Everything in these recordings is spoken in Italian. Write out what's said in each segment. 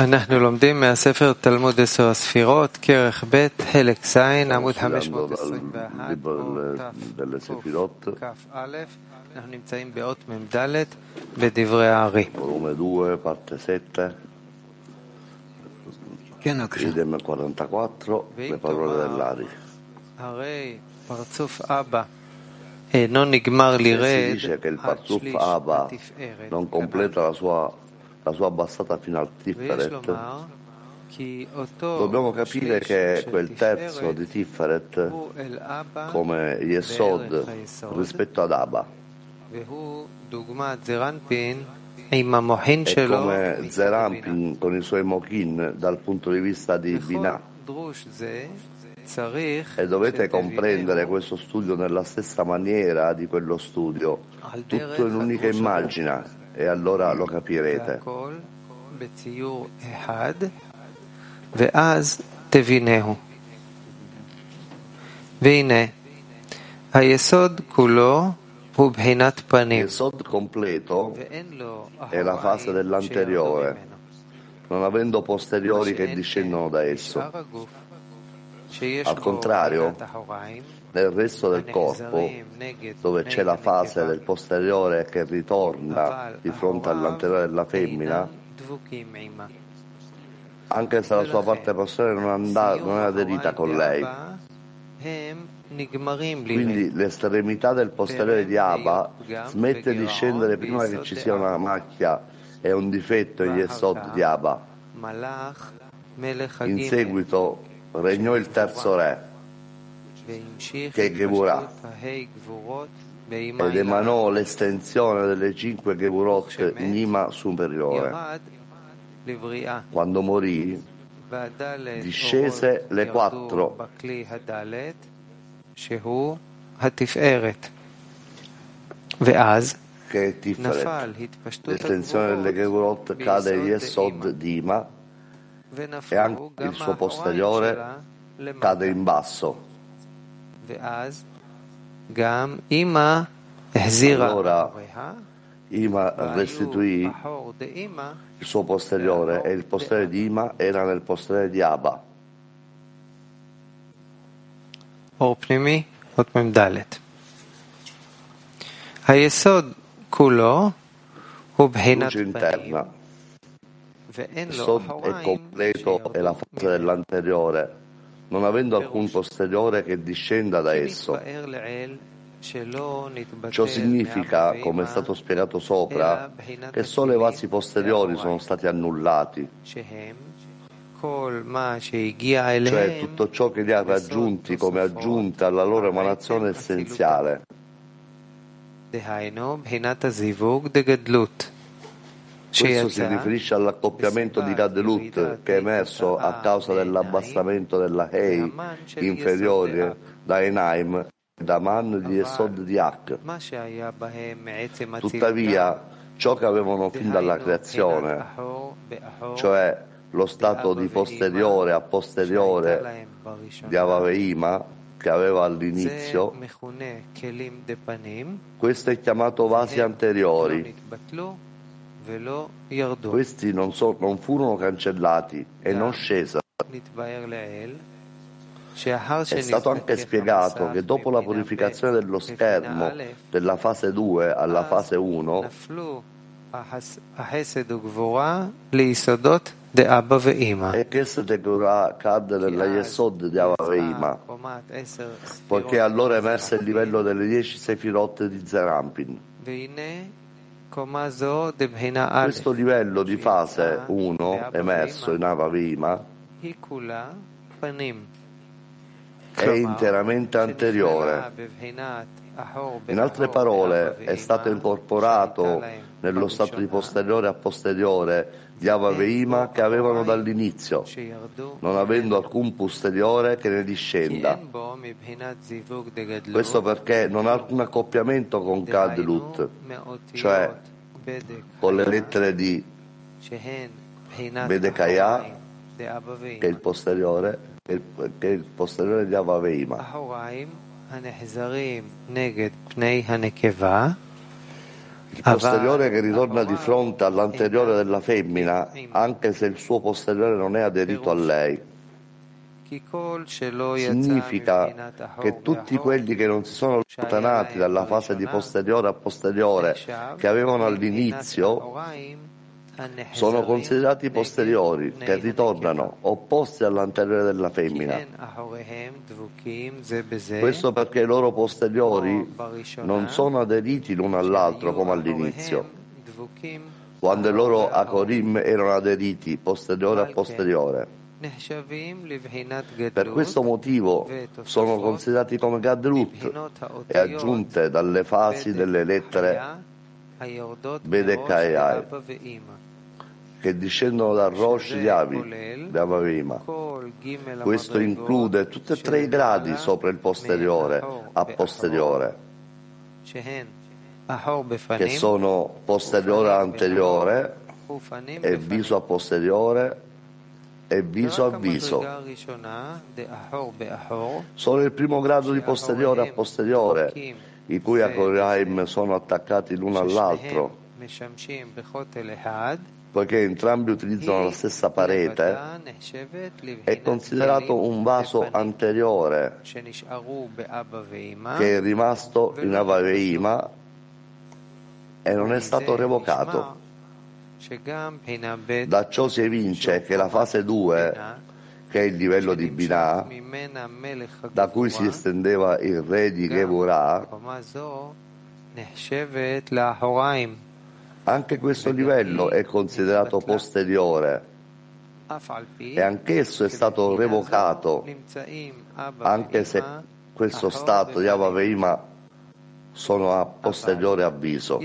אנחנו לומדים מהספר תלמוד עשר הספירות, כרך ב', חלק ז', עמוד 521, delle Sefirot, כ"א, אנחנו נמצאים באות מ"ד בדברי הארי. volume 2, parte 7, כן, בבקשה. idem 44, le parole dell'Ari. הרי פרצוף אבא אינו נגמר Si לירד dice che il עד Parzuf שליש Abba התפארת. la sua abbassata fino al Tifferet, dobbiamo capire che quel terzo di Tifferet, come Yesod rispetto ad Abba, è come Zerampin con i suoi Mokin dal punto di vista di Binah. E dovete comprendere questo studio nella stessa maniera di quello studio, tutto in un'unica immagine, e allora lo capirete. Il sod completo è la fase dell'anteriore, non avendo posteriori che discendono da esso. Al contrario, nel resto del corpo, dove c'è la fase del posteriore che ritorna di fronte all'anteriore della femmina, anche se la sua parte posteriore non, andà, non è aderita con lei. Quindi l'estremità del posteriore di Abba smette di scendere prima che ci sia una macchia e un difetto in Yesod di Abba. In seguito regnò il terzo re che Gevurah. ed emanò l'estensione delle cinque Gevurot Nima superiore. Quando morì, discese le quattro. Che è Tiferet. L'estensione delle Gevurot cade in Yesod Dima e anche il suo posteriore cade in basso. Allora, אחוריה, Ima והיו restituì אחור דאמא il suo posteriore e il posteriore di Ima era nel posteriore di Abba. אור פנימי, אות מ"ד. היסוד כולו הוא בחינת Luce פנים, interna. ואין Il לו Sod è אחוריים completo e la fase שירדו dell'anteriore, non avendo alcun posteriore che discenda da esso. Ciò significa, come è stato spiegato sopra, che solo i vasi posteriori sono stati annullati, cioè tutto ciò che li ha raggiunti come aggiunta alla loro emanazione essenziale. Questo si riferisce all'accoppiamento di Cadelut che è emerso a causa dell'abbassamento della Hei inferiore da Enaim e da Man di Esod di Ak. Tuttavia, ciò che avevano fin dalla creazione, cioè lo stato di posteriore a posteriore di Avaveima, che aveva all'inizio, questo è chiamato vasi anteriori. Questi non, so, non furono cancellati e non scesero. È stato anche spiegato che dopo la purificazione dello schermo della fase 2 alla fase 1 e che Chesed Gura cadde nella Yesod di Avaveima, poiché allora emerse il livello delle 10 sefirotte di Zerampin. Questo livello di fase 1 emerso in Ava Vima è interamente anteriore. In altre parole, è stato incorporato nello stato di posteriore a posteriore di Avaveima che avevano dall'inizio, non avendo alcun posteriore che ne discenda. Questo perché non ha alcun accoppiamento con Kadlut, cioè con le lettere di Bedekaya, che è il posteriore, che è il, posteriore di Avaveima. Il posteriore che ritorna di fronte all'anteriore della femmina, anche se il suo posteriore non è aderito a lei. Significa che tutti quelli che non si sono allontanati dalla fase di posteriore a posteriore che avevano all'inizio sono considerati posteriori che ritornano opposti all'anteriore della femmina. Questo perché i loro posteriori non sono aderiti l'uno all'altro come all'inizio, quando i loro akorim erano aderiti posteriore a posteriore. Per questo motivo sono considerati come Gadlut e aggiunte dalle fasi delle lettere Bedeka e Ai che discendono dal Rosh di Avi, di Avavima. Questo include tutti e tre i gradi sopra il posteriore, a posteriore, che sono posteriore anteriore e viso a posteriore e viso a viso. Solo il primo grado di posteriore a posteriore, i cui Akoraim sono attaccati l'uno all'altro, poiché entrambi utilizzano la stessa parete, è considerato un vaso anteriore che è rimasto in Avaveima e non è stato revocato. Da ciò si evince che la fase 2, che è il livello di Binah, da cui si estendeva il re di Gevurah, anche questo livello è considerato posteriore. E anch'esso è stato revocato, anche se questo stato di Avaveima sono a posteriore avviso.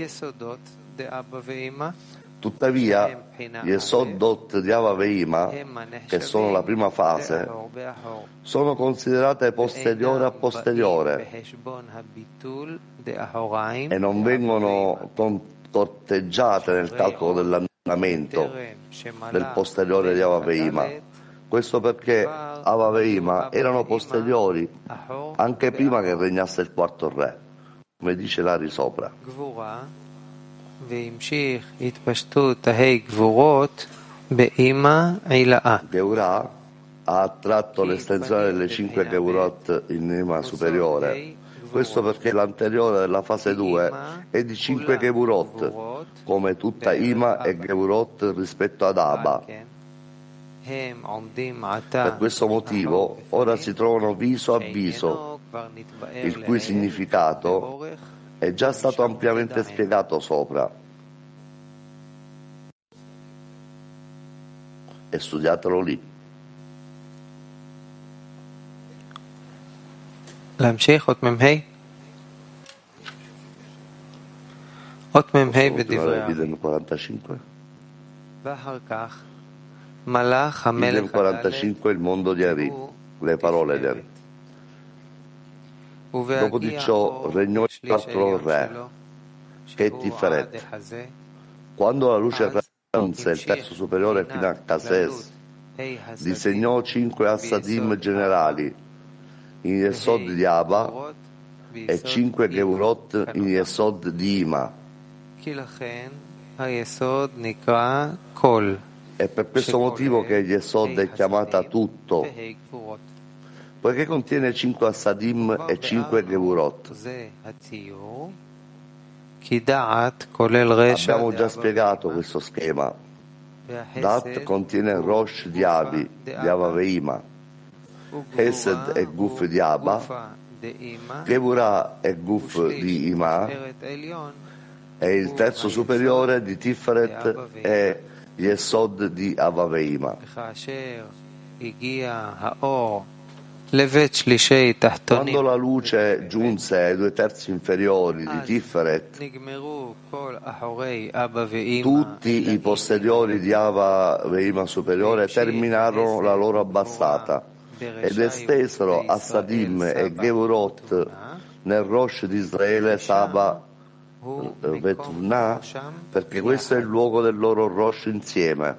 Tuttavia, gli Esodot di Avaveima, che sono la prima fase, sono considerate posteriore a posteriore. E non vengono corteggiate nel calcolo dell'andamento del posteriore di Avaveima. Questo perché Avaveima erano posteriori anche prima che regnasse il quarto re, come dice Lari sopra. Geurah ha attratto l'estensione delle cinque Geurot in Nima superiore questo perché l'anteriore della fase 2 è di 5 Gevurot, come tutta Ima e Gevurot rispetto ad Abba. Per questo motivo ora si trovano viso a viso, il cui significato è già stato ampiamente spiegato sopra. E studiatelo lì. להמשיך, אות מ"ה? אות מ"ה בדברי ואחר כך מלאך המלך il mondo di Ari, le parole di Ari. Dopo di ciò regnò il quarto re, che è Tiferet. Quando la luce raggiunse il terzo superiore fino a Cases, disegnò cinque assadim generali in Yesod di Abba e 5 Geurot in Yesod di Ima. È per questo motivo che Yesod è chiamata tutto, poiché contiene 5 Assadim e 5 Geurot. Abbiamo già spiegato questo schema. Dat contiene Rosh di Avi, di Avaveima. Hesed è Guf di Abba, Gevurah è Guf di Ima. E il terzo superiore di Tiferet è Yesod di Avaveima. Quando la luce giunse ai due terzi inferiori di Tiferet, tutti i posteriori di Ava Veima superiore terminarono la loro abbassata ed estesero a Sadim e Gevurot nel Rosh di Israele Saba eh, Vetvna perché questo è il luogo del loro Rosh insieme.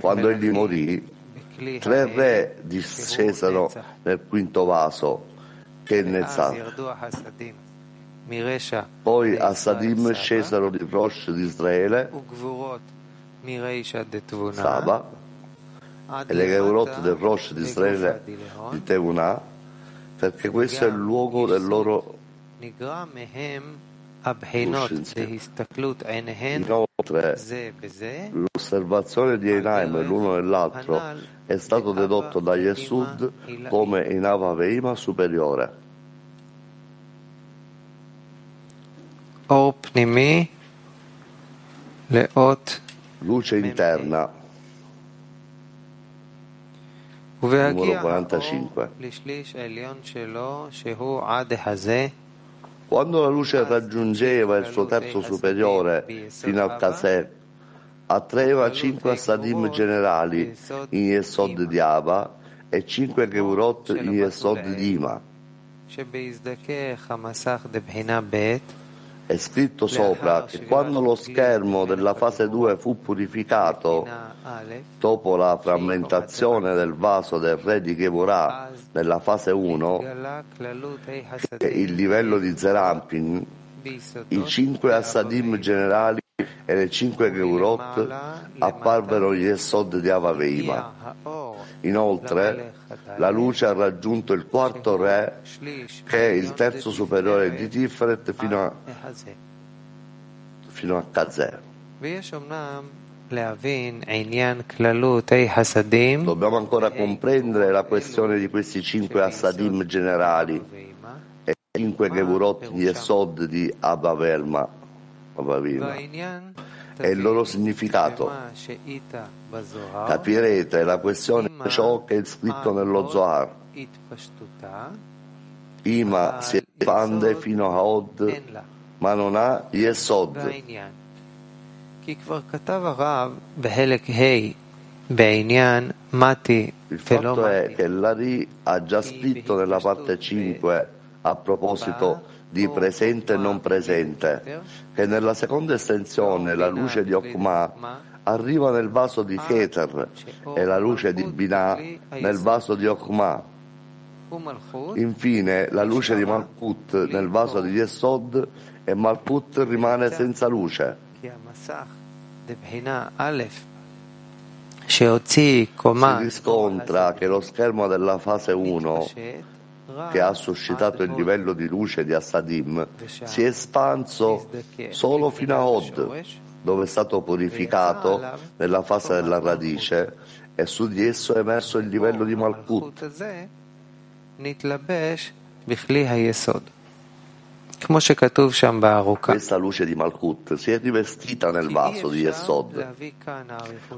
Quando egli morì, tre re discesero nel quinto vaso, che è Nezzar. Poi Assadim scesero di Rosh di Israele, Saba, e le Geurot del Rosh di Israele di Teunah, perché questo è il luogo del loro Inoltre, l'osservazione di Einaim l'uno nell'altro è stato dedotto da Yesud come in Ava Veima superiore. Luce interna. Numero 45. Quando la luce raggiungeva il suo terzo superiore fino al Kaseh, attraeva cinque assadim generali in Yesod di Ava e cinque Geurot in Yesod di Ima. È scritto sopra che quando lo schermo della fase 2 fu purificato, dopo la frammentazione del vaso del re di Gevorah nella fase 1, che è il livello di Zerampin, i cinque assadim generali e le cinque Geurot apparvero gli Esod di Avaveima. Inoltre, la luce ha raggiunto il quarto re, che è il terzo superiore di Tiferet, fino a, fino a Kazeh. Dobbiamo ancora comprendere la questione di questi cinque assadim generali e cinque Gevurot di Esod di Abavelma e il loro significato. Capirete la questione di ciò che è scritto nello Zohar. Ima si espande fino a Od, ma non ha Yesod. Il fatto è che l'Ari ha già scritto nella parte 5 a proposito di presente e non presente, che nella seconda estensione la luce di Okma arriva nel vaso di Keter e la luce di Binah nel vaso di Okma. Infine la luce di Malkut nel vaso di Yesod e Malkut rimane senza luce. Si riscontra che lo schermo della fase 1 che ha suscitato il livello di luce di Assadim si è espanso solo fino a Od, dove è stato purificato nella fase della radice e su di esso è emerso il livello di Malkut. Questa luce di Malkut si è rivestita nel vaso di Yesod,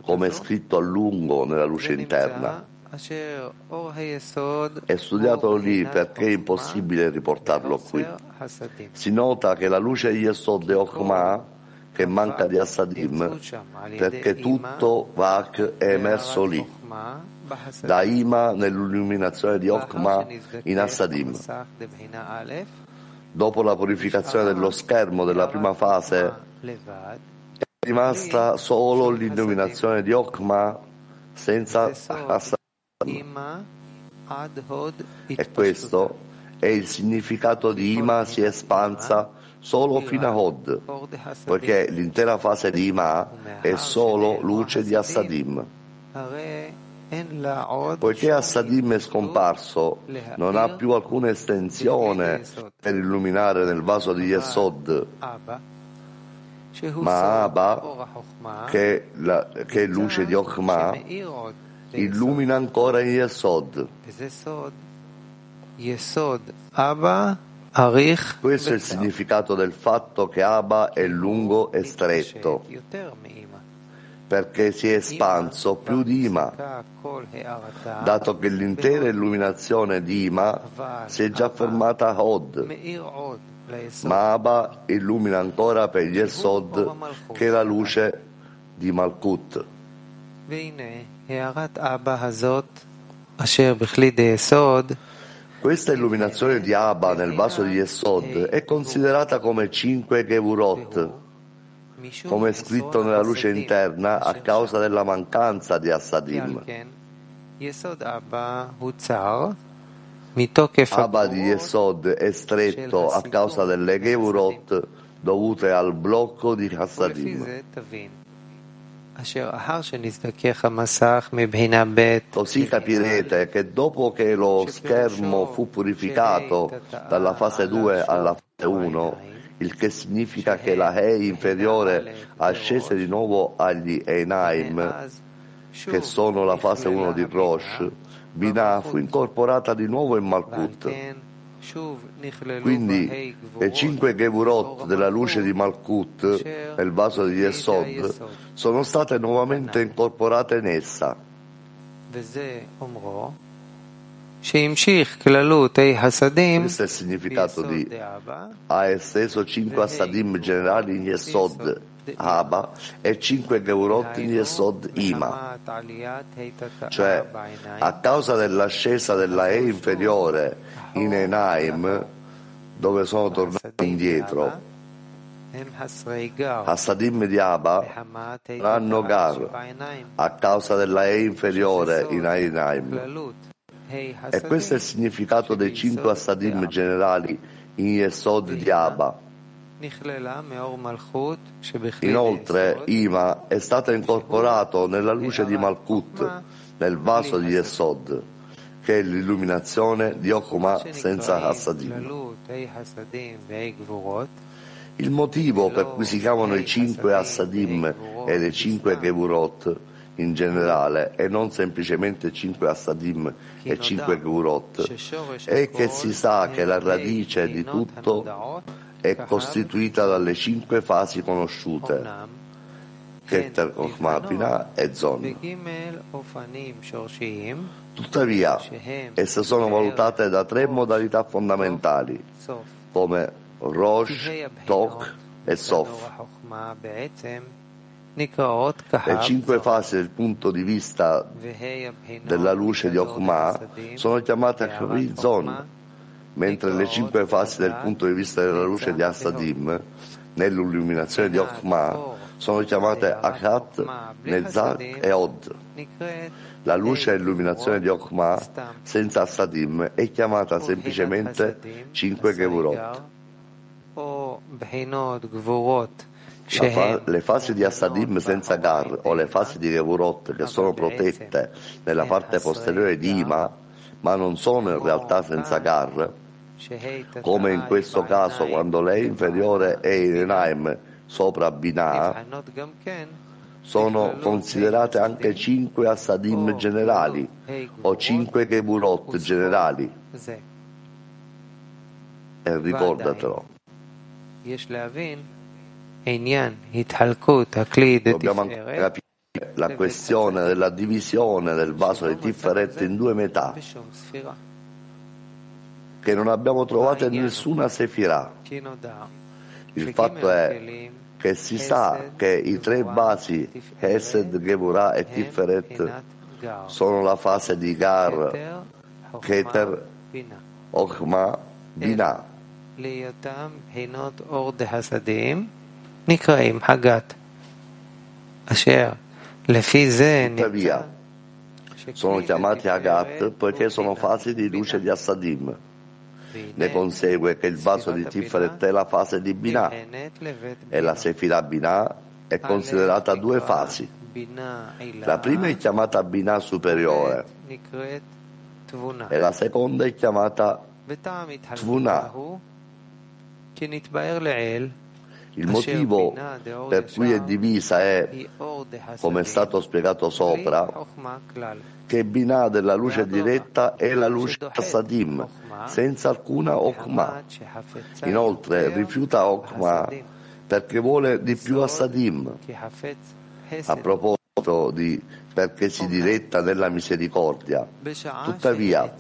come è scritto a lungo nella luce interna. È studiato lì perché è impossibile riportarlo qui. Si nota che la luce di Yesod è Ochma, che manca di Assadim, perché tutto Vak è emerso lì, da Ima nell'illuminazione di Ochma in Assadim. Dopo la purificazione dello schermo della prima fase, è rimasta solo l'illuminazione di Ochma senza Assadim. E questo è il significato di Ima si espansa solo fino a Hod, poiché l'intera fase di Ima è solo luce di Assadim. Poiché Assadim è scomparso, non ha più alcuna estensione per illuminare nel vaso di Yesod, ma Abba, che, la, che è luce di Ochma, illumina ancora Yesod. Questo è il significato del fatto che Abba è lungo e stretto, perché si è espanso più di Ima, dato che l'intera illuminazione di Ima si è già fermata a Od. Ma Abba illumina ancora per Yesod che è la luce di Malkut. Questa illuminazione di Abba nel vaso di Yesod è considerata come cinque Gevurot, come scritto nella luce interna a causa della mancanza di Assadim. Abba di Yesod è stretto a causa delle Gevurot dovute al blocco di Hassadim. Così capirete che dopo che lo schermo fu purificato dalla fase 2 alla fase 1, il che significa che la Hei inferiore ascese di nuovo agli Einaim, che sono la fase 1 di Rosh, Binah fu incorporata di nuovo in Malkut. Quindi le cinque Gevurot della luce di Malkut nel vaso di Yesod sono state nuovamente incorporate in essa. Questo è il significato di ha esteso cinque Assadim generali in Yesod Abba e cinque Geurot in Yesod Ima. Cioè, a causa dell'ascesa della E inferiore in Enaim, dove sono tornati indietro, Hassadim di Abba saranno Gar a causa della E inferiore in Enaim. E questo è il significato dei cinque Assadim generali in Yesod di Abba. Inoltre, Ima è stato incorporato nella luce di Malkut, nel vaso di Yesod, che è l'illuminazione di Okuma senza Hassadim. Il motivo per cui si chiamano i cinque Hassadim e le cinque Gevurot in generale e non semplicemente cinque Assadim e cinque Gurot, è che si sa che la radice di tutto è costituita dalle cinque fasi conosciute, Keter, Binah e Zon. Tuttavia, esse sono valutate da tre modalità fondamentali, come Rosh, Tok e Sof. Le cinque fasi dal punto di vista della luce di Okma sono chiamate Rizon, mentre le cinque fasi dal punto di vista della luce di Asadim, nell'illuminazione di Okma, sono chiamate Akhat, Nezak e Od. La luce e l'illuminazione di Okma senza Asadim è chiamata semplicemente cinque Gevurot. Fa- le fasi di Assadim senza Gar o le fasi di Gevurot che sono protette nella parte posteriore di Ima, ma non sono in realtà senza Gar, come in questo caso quando lei inferiore è in Enaim sopra Binah, sono considerate anche cinque Assadim generali o cinque Gevurot generali. E ricordatelo. Dobbiamo capire la questione della divisione del vaso di Tiferet in due metà. che non abbiamo trovato in nessuna sefirah. Il fatto è che si sa che i tre vasi Hesed, Gevurah e Tiferet sono la fase di Gar, Keter, Ochma, Binah. Tuttavia, sono chiamati Hagat poiché sono fasi di luce di Assadim. Ne consegue che il vaso di Tiferet è la fase di Binah e la Sefirah Binah è considerata due fasi. La prima è chiamata Binah superiore. e la seconda è chiamata Tvunah. Il motivo per cui è divisa è, come è stato spiegato sopra, che Binah della luce diretta è la luce Assadim, senza alcuna Okma. Inoltre rifiuta Okma perché vuole di più Assadim. A proposito di perché si diretta nella misericordia. Tuttavia,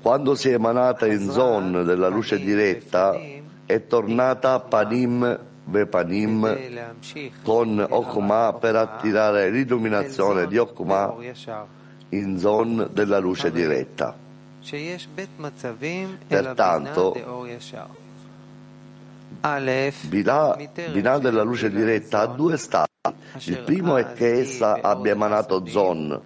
quando si è emanata in zon della luce diretta, è tornata Panim. Vepanim con Okuma per attirare l'illuminazione di Okuma in zon della luce diretta. Pertanto, Binah della luce diretta ha due stati. Il primo è che essa abbia emanato Zon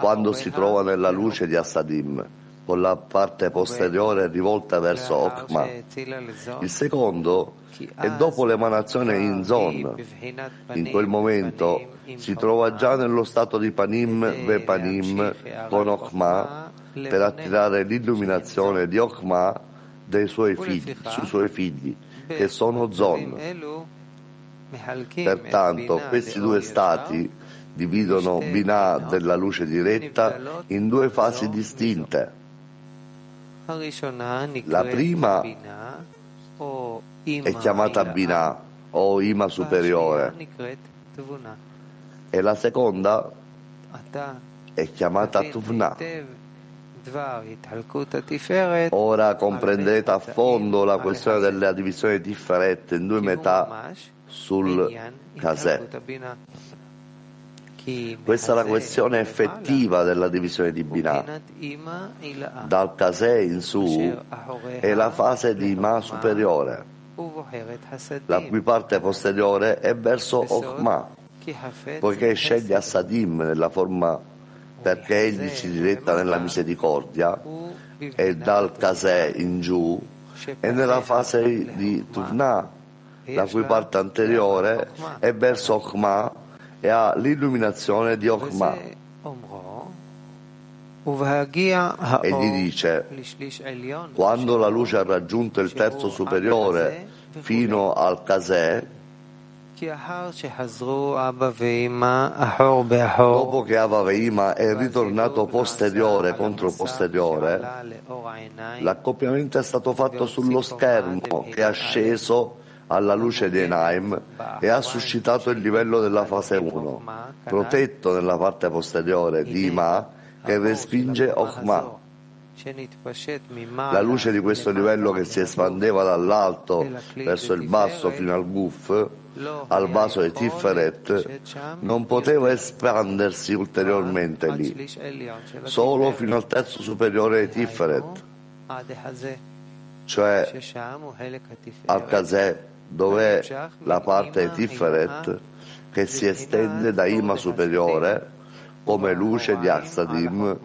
quando si trova nella luce di Assadim, con la parte posteriore rivolta verso Okma. Il secondo è dopo l'emanazione in Zon. In quel momento si trova già nello stato di Panim ve Panim con Okma per attirare l'illuminazione di Okma suoi figli, sui suoi figli, che sono Zon. Pertanto questi due stati dividono Binah della luce diretta in due fasi distinte. La prima è chiamata Binah o Ima superiore. e la seconda è chiamata Tuvna. Ora comprendete a fondo la questione della divisione differente in due metà sul Kaseh. Questa è la questione effettiva della divisione di Binah. Dal Kaseh in su è la fase di Ma superiore, la cui parte posteriore è verso Okma, poiché sceglie Assadim nella forma perché egli si diretta nella misericordia e dal Kaseh in giù è nella fase di Tuvna, la cui parte anteriore è verso Okma e ha l'illuminazione di Okma. E gli dice, quando la luce ha raggiunto il terzo superiore fino al Kaseh, dopo che Abba Veima è ritornato posteriore contro posteriore, l'accoppiamento è stato fatto sullo schermo che ha sceso alla luce di Enaim e ha suscitato il livello della fase 1, protetto nella parte posteriore di Ima che respinge Ochma. La luce di questo livello che si espandeva dall'alto verso il basso fino al Guf, al vaso di Tiferet, non poteva espandersi ulteriormente lì, solo fino al terzo superiore di Tiferet, cioè al Kazeh dove la parte Tiferet che si estende da Ima superiore come luce di Aksadim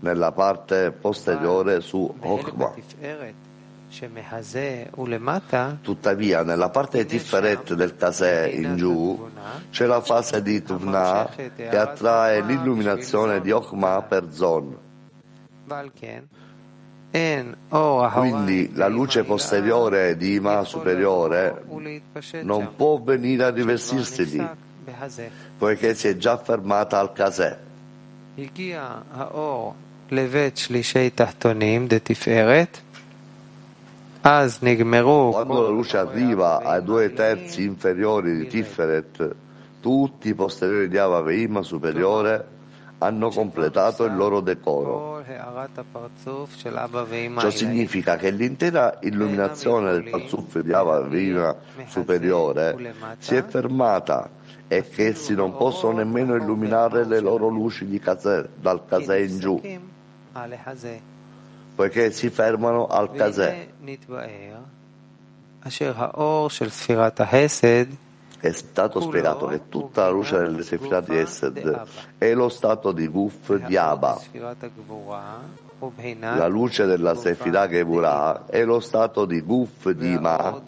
nella parte posteriore su Okma. Tuttavia, nella parte Tiferet del Kaseh in giù c'è la fase di Tuvna che attrae l'illuminazione di Okma per Zon. Quindi la luce posteriore di Ima superiore non può venire a rivestirsi lì, poiché si è già fermata al Kaseh. Quando la luce arriva ai due terzi inferiori di Tiferet, tutti i posteriori di Ava Veima superiore hanno completato il loro decoro. Ciò significa che l'intera illuminazione del Parzuf di Ava Veima superiore si è fermata e che essi non possono nemmeno illuminare le loro luci di Kaseh, dal Kaseh in giù poiché si fermano al Kaseh. È stato spiegato che tutta la luce delle Sefirah di Esed è lo stato di Guf di Abba. La luce della Sefirah Gevurah è lo stato di Guf di Ma.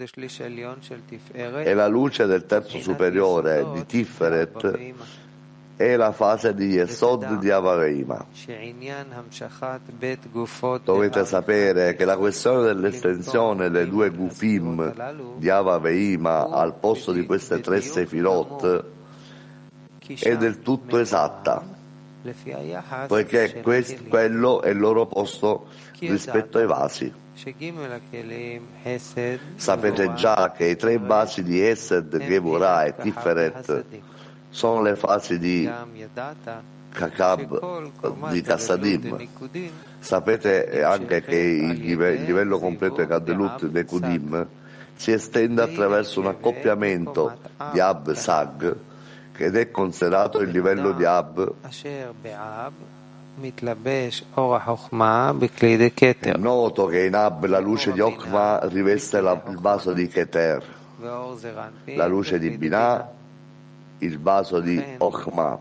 e la luce del terzo superiore di Tiferet è la fase di Yesod di Avareima. Dovete sapere che la questione dell'estensione dei due Gufim di Avareima al posto di queste tre Sefirot è del tutto esatta, poiché questo, quello è il loro posto rispetto ai vasi. Sapete già che i tre vasi di Esed, Gevurah e Tiferet sono le fasi di Kakab, di Kassadim. Sapete anche che il livello completo di Kadelut dei Kudim si estende attraverso un accoppiamento di Ab Sag ed è considerato il livello di Ab è noto che in Ab la luce di Okma riveste la, il vaso di Keter, la luce di Binah il vaso di Ochma.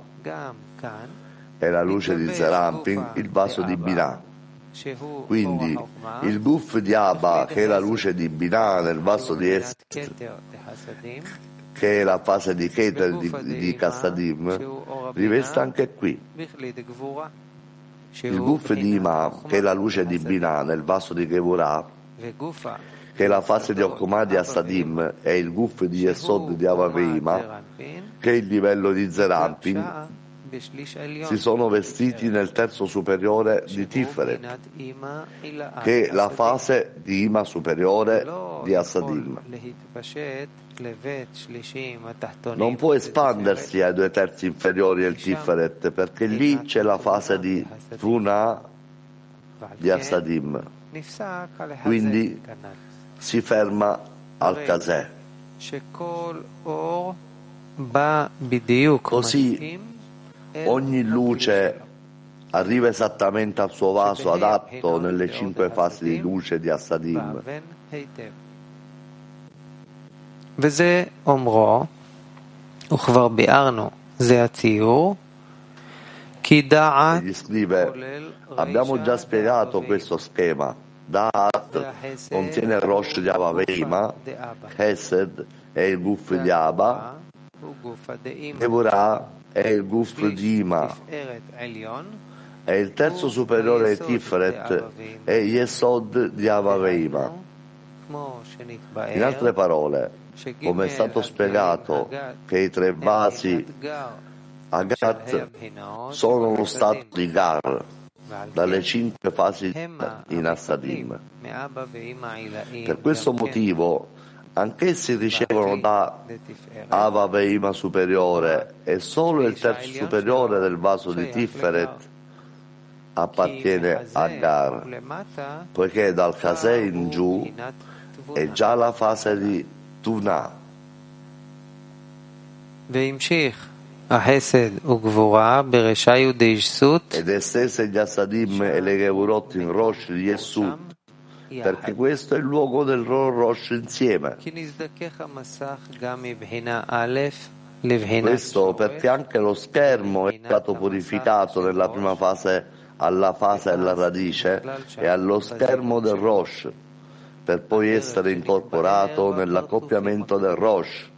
e la luce di Zerampin il vaso di Binah. Quindi il guf di Abba, che è la luce di Binah nel vaso di Est, che è la fase di Keter di, di Kastadim, riveste anche qui. Il guf di Ima, che è la luce di Binah nel vaso di Gevurah, che è la fase di Okuma di Asadim, e il guf di Yesod di Avaveima, che è il livello di Zerampin, si sono vestiti nel terzo superiore di Tiferet, che è la fase di Ima superiore di Asadim. Non può espandersi ai due terzi inferiori del Tiferet, perché lì c'è la fase di Tuna di Asadim. Quindi si ferma al Kaseh. Così ogni luce arriva esattamente al suo vaso adatto nelle cinque fasi di luce di Assadim. וזה אומרו, וכבר ביארנו, זה הציור, כי דעת Egli scrive, abbiamo già spiegato questo schema. Da'at contiene il Rosh di Avaveima, Chesed è il Guf di Abba, Devorah è il Guf di Ima, e il terzo superiore Tiferet è Yesod di Avaveima. In altre parole, come è stato spiegato che i tre vasi Agat sono lo stato di Gar dalle cinque fasi in Assadim. Per questo motivo anch'essi ricevono da Ava Veima superiore e solo il terzo superiore del vaso di Tiferet appartiene a Gar, poiché dal Kaseh in giù è già la fase di Tuna. Ed estese gli Assadim e le Gevurot in Rosh di Yesud, perché questo è il luogo del Rosh insieme. Questo perché anche lo schermo è stato purificato nella prima fase alla fase della radice e allo schermo del Rosh, per poi essere incorporato nell'accoppiamento del Rosh,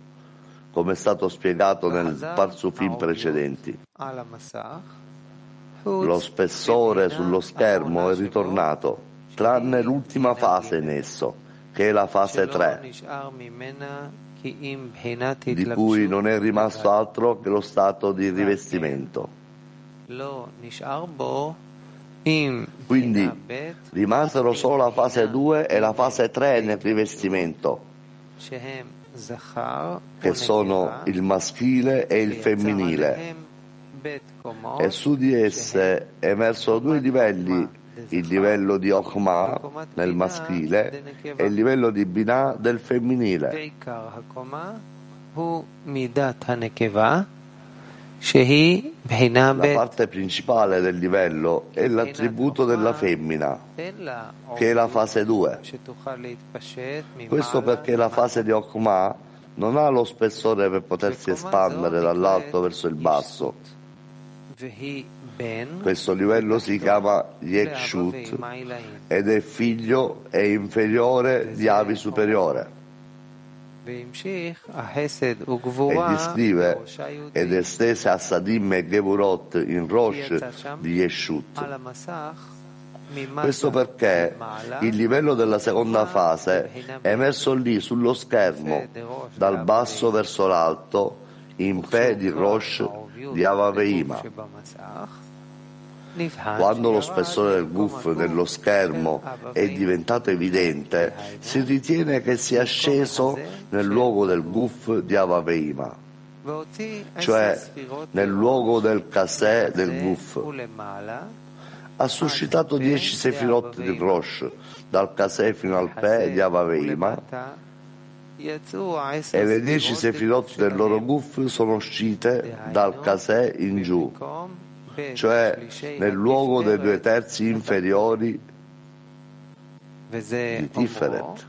come è stato spiegato nel Parsufim precedenti. Lo spessore sullo schermo è ritornato, tranne l'ultima fase in esso, che è la fase 3, di cui non è rimasto altro che lo stato di rivestimento. Quindi rimasero solo la fase 2 e la fase 3 nel rivestimento, che sono il maschile e il femminile, e su di esse emersero due livelli, il livello di Okma nel maschile e il livello di Binah del femminile. La parte principale del livello è l'attributo della femmina, che è la fase 2. Questo perché la fase di Okma non ha lo spessore per potersi espandere dall'alto verso il basso. Questo livello si chiama Yekshut ed è figlio e inferiore di Avi superiore. Egli scrive ed estese a Sadim e Gevurot in Rosh di Yeshut. Questo perché il livello della seconda fase è emerso lì sullo schermo, dal basso verso l'alto, in Pe di Rosh di Avaveima. Quando lo spessore del guf nello schermo è diventato evidente, si ritiene che sia sceso nel luogo del guf di Avaveima, cioè nel luogo del kaseh del guf. Ha suscitato dieci sefirot di Rosh, dal kaseh fino al pe di Avaveima, e le dieci sefirot del loro guf sono uscite dal kaseh in giù cioè nel luogo dei due terzi inferiori di Tiferet.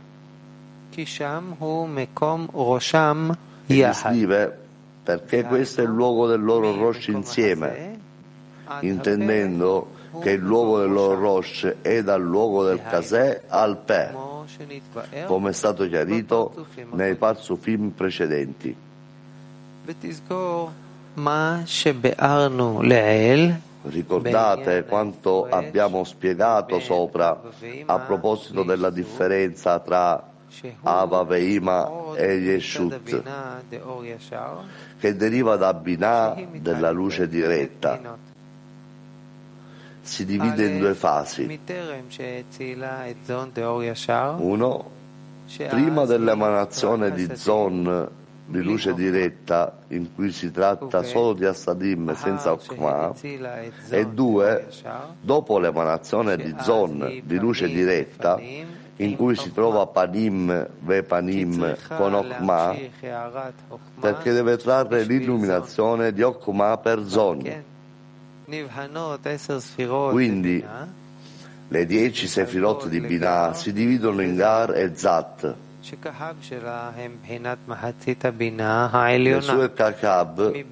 Egli scrive perché questo è il luogo del loro Rosh insieme intendendo che il luogo del loro Rosh è dal luogo del Kaseh al Pe, come è stato chiarito nei parzufim precedenti. Ricordate quanto abbiamo spiegato sopra a proposito della differenza tra Ava Veima e Yeshut, che deriva da Binah della luce diretta. Si divide in due fasi. Uno, prima dell'emanazione di Zon di luce diretta in cui si tratta solo di Assadim senza Okma e due, dopo l'emanazione di Zon di luce diretta in cui si trova Panim ve Panim con Okma perché deve trarre l'illuminazione di Okma per Zon. Quindi le dieci Sefirot di Binah si dividono in Gar e Zat le sue kakab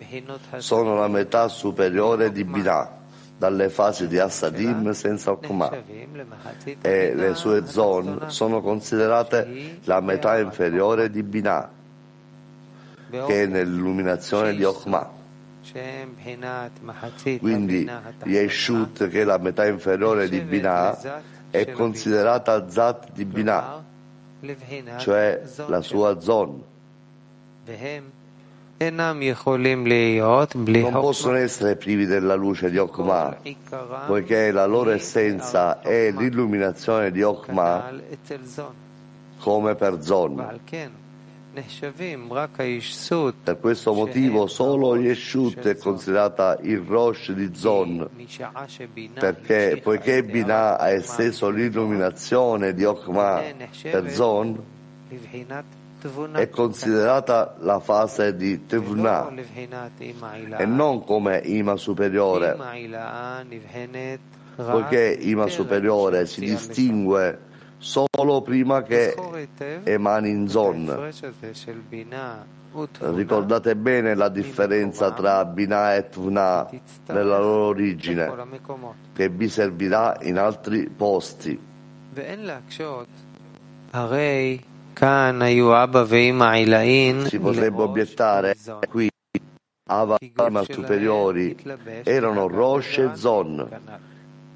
sono la metà superiore di Binah, dalle fasi di Assadim senza Okma, e le sue zon sono considerate la metà inferiore di Binah, che è nell'illuminazione di Okma. Quindi Yeshut, che è la metà inferiore di Binah, è considerata Zat di Binah cioè la sua zon. Non possono essere privi della luce di Okma, poiché la loro essenza è l'illuminazione di Okma come per Zon. Per questo motivo solo Yeshut è considerata il Rosh di Zon, perché poiché Binah ha esteso l'illuminazione di Okma per Zon, è considerata la fase di Tevna e non come Ima superiore, poiché Ima superiore si distingue solo prima che emani in zon. Ricordate bene la differenza tra Binah e Tvna nella loro origine, che vi servirà in altri posti. Si potrebbe obiettare qui Ava e Ima superiori erano Rosh e Zon,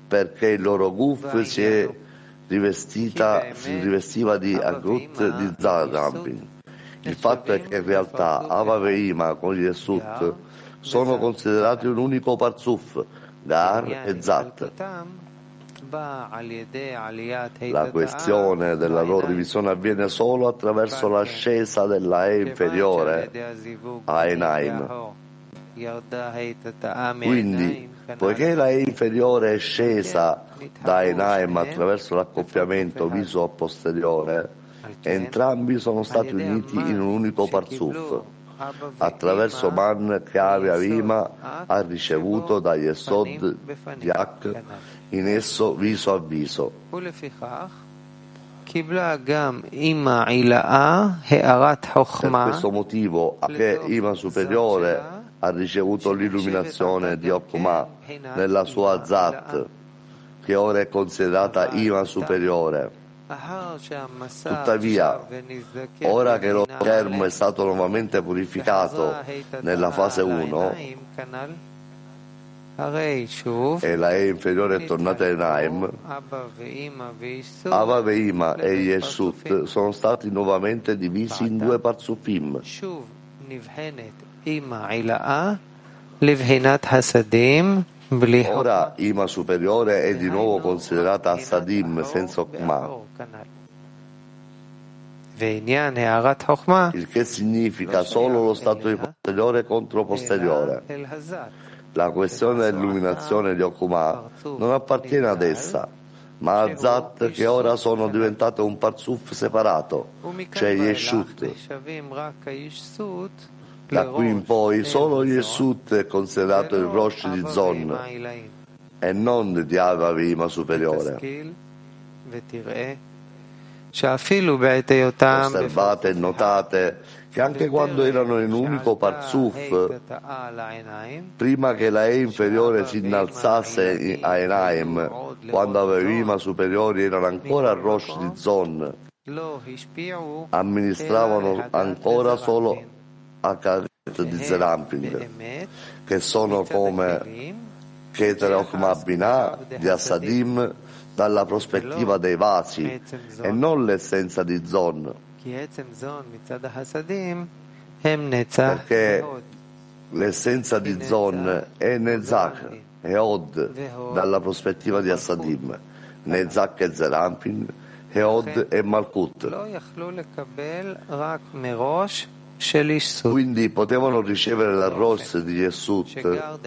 perché il loro guf si è rivestita, si rivestiva di Agut di Zarampin. Il fatto è che in realtà Ava Veima con Yesut sono considerati un unico parzuf, Gar e Zat. La questione della loro divisione avviene solo attraverso l'ascesa della E inferiore a Enaim. Quindi, poiché la E inferiore è scesa da Enaim attraverso l'accoppiamento viso a posteriore, entrambi sono stati uniti in un unico parzuf, attraverso man che Avia Vima ha ricevuto da Yesod di Ak in esso viso a viso. Per questo motivo, che Ima superiore ha ricevuto l'illuminazione di Okma nella sua Zat, che ora è considerata Ima superiore. Tuttavia, ora che lo schermo è stato nuovamente purificato nella fase 1, e la E inferiore è tornata in Naim, Ava Veima e Yeshut sono stati nuovamente divisi in due parzufim. Ora Ima superiore è di nuovo considerata Asadim senza Okma. Il che significa solo lo stato di posteriore contro posteriore. La questione dell'illuminazione di Okuma non appartiene ad essa, ma a Zat che ora sono diventate un parzuf separato, cioè Yeshut. Da qui in poi solo Yeshut è considerato il Rosh di Zon e non di Ava Vima superiore. Osservate e notate che anche quando erano in un unico parzuf, prima che la E inferiore si innalzasse a Enaim, quando Avevima superiori erano ancora Rosh di Zon, amministravano ancora solo a Karet di Zeramping, che sono come Keter Ochma Binah di Assadim dalla prospettiva dei vasi e non l'essenza di Zon. Perché l'essenza di Zon è Nezak e Od dalla prospettiva di Assadim, Nezak e Zerampin, e Od e Malkut. Quindi potevano ricevere l'arroz di Yesut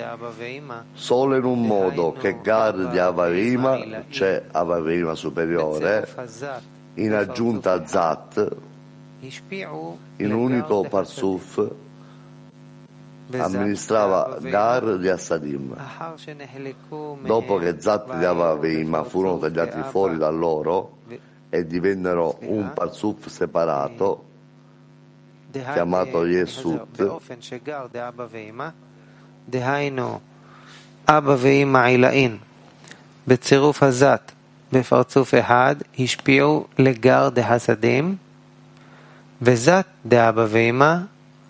solo in un modo che Gar di Avaima, c'è Avaima superiore, in aggiunta a Zat, in un unico Parsuf, amministrava Gar di Assadim. Dopo che Zat di Avaima furono tagliati fuori da loro e divennero un Parsuf separato, chiamato Yesut, דהיינו אבא עילאין בצירוף הזת בפרצוף אחד השפיעו לגר דהסדים וזת דאבא ואמא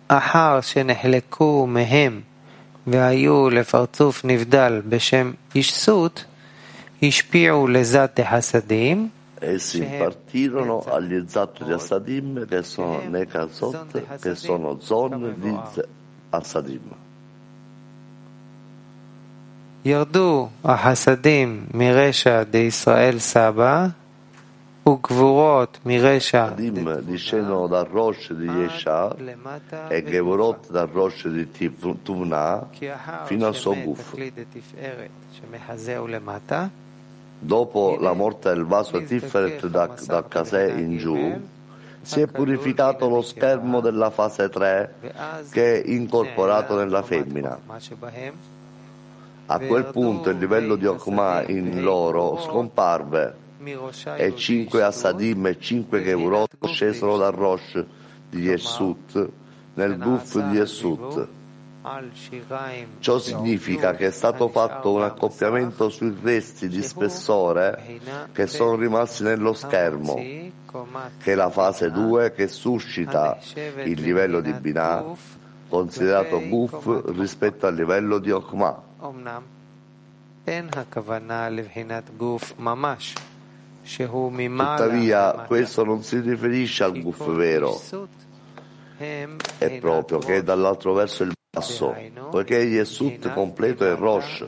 אחר שנחלקו מהם והיו לפרצוף נבדל בשם אישסות השפיעו לזת דהסדים Essi partirono agli Zat di Assadim che sono Nekazot, che sono Zon di Assadim. ירדו החסדים מרשע דישראל סבא וגבורות מרשע Adim discendono dal Rosh di Yesha e Gevurot dal Rosh di Tuvna fino al suo guf. Dopo la morte del vaso Tiferet da, da Kaseh in giù, si è purificato lo schermo della fase 3 che è incorporato nella femmina. A quel punto il livello di Okma in loro scomparve e cinque Assadim e cinque Gevurot scesero dal Rosh di Yesut nel buff di Yesut. Ciò significa che è stato fatto un accoppiamento sui resti di spessore che sono rimasti nello schermo, che è la fase 2 che suscita il livello di Binah, considerato Guf rispetto al livello di Okma. Tuttavia, questo non si riferisce al Guf vero, è proprio che dall'altro verso il basso, poiché Yesut completo è Rosh,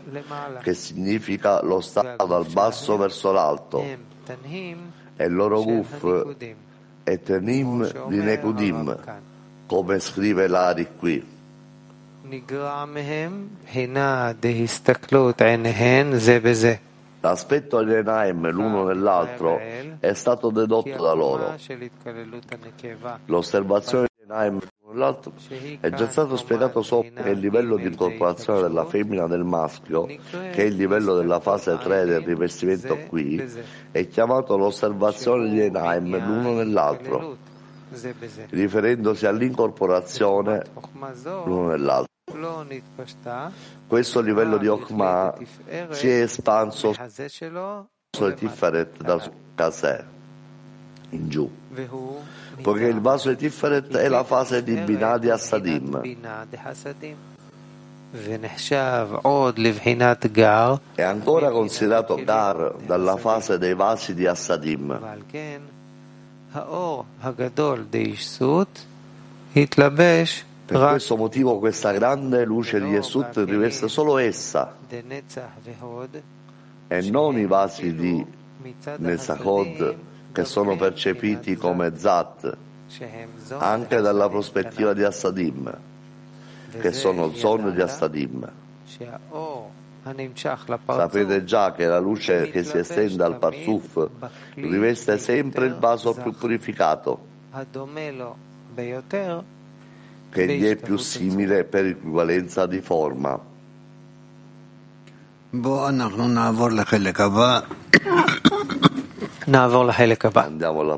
che significa lo stato dal basso verso l'alto, e il loro Guf è Tenim di Nekudim, come scrive Lari qui. L'aspetto di Enaim l'uno nell'altro è stato dedotto da loro. L'osservazione di Enaim nell'altro è già stato spiegato sopra che il livello di incorporazione della femmina nel maschio, che è il livello della fase 3 del rivestimento qui, è chiamato l'osservazione di Enaim l'uno nell'altro, riferendosi all'incorporazione l'uno nell'altro. Questo livello di Okma si è espanso sul Tiferet da Kaseh in giù, poiché il vaso di Tiferet è la fase di Binah di Assadim. È ancora considerato Gar dalla fase dei vasi di Assadim. Per questo motivo questa grande luce di Yesut riveste solo essa. E non i vasi di Nesachod che sono percepiti come Zat anche dalla prospettiva di Assadim che sono zone di Assadim. Sapete già che la luce che si estende al Parsuf riveste sempre il vaso più purificato che gli è più simile per equivalenza di forma. Andiamo alla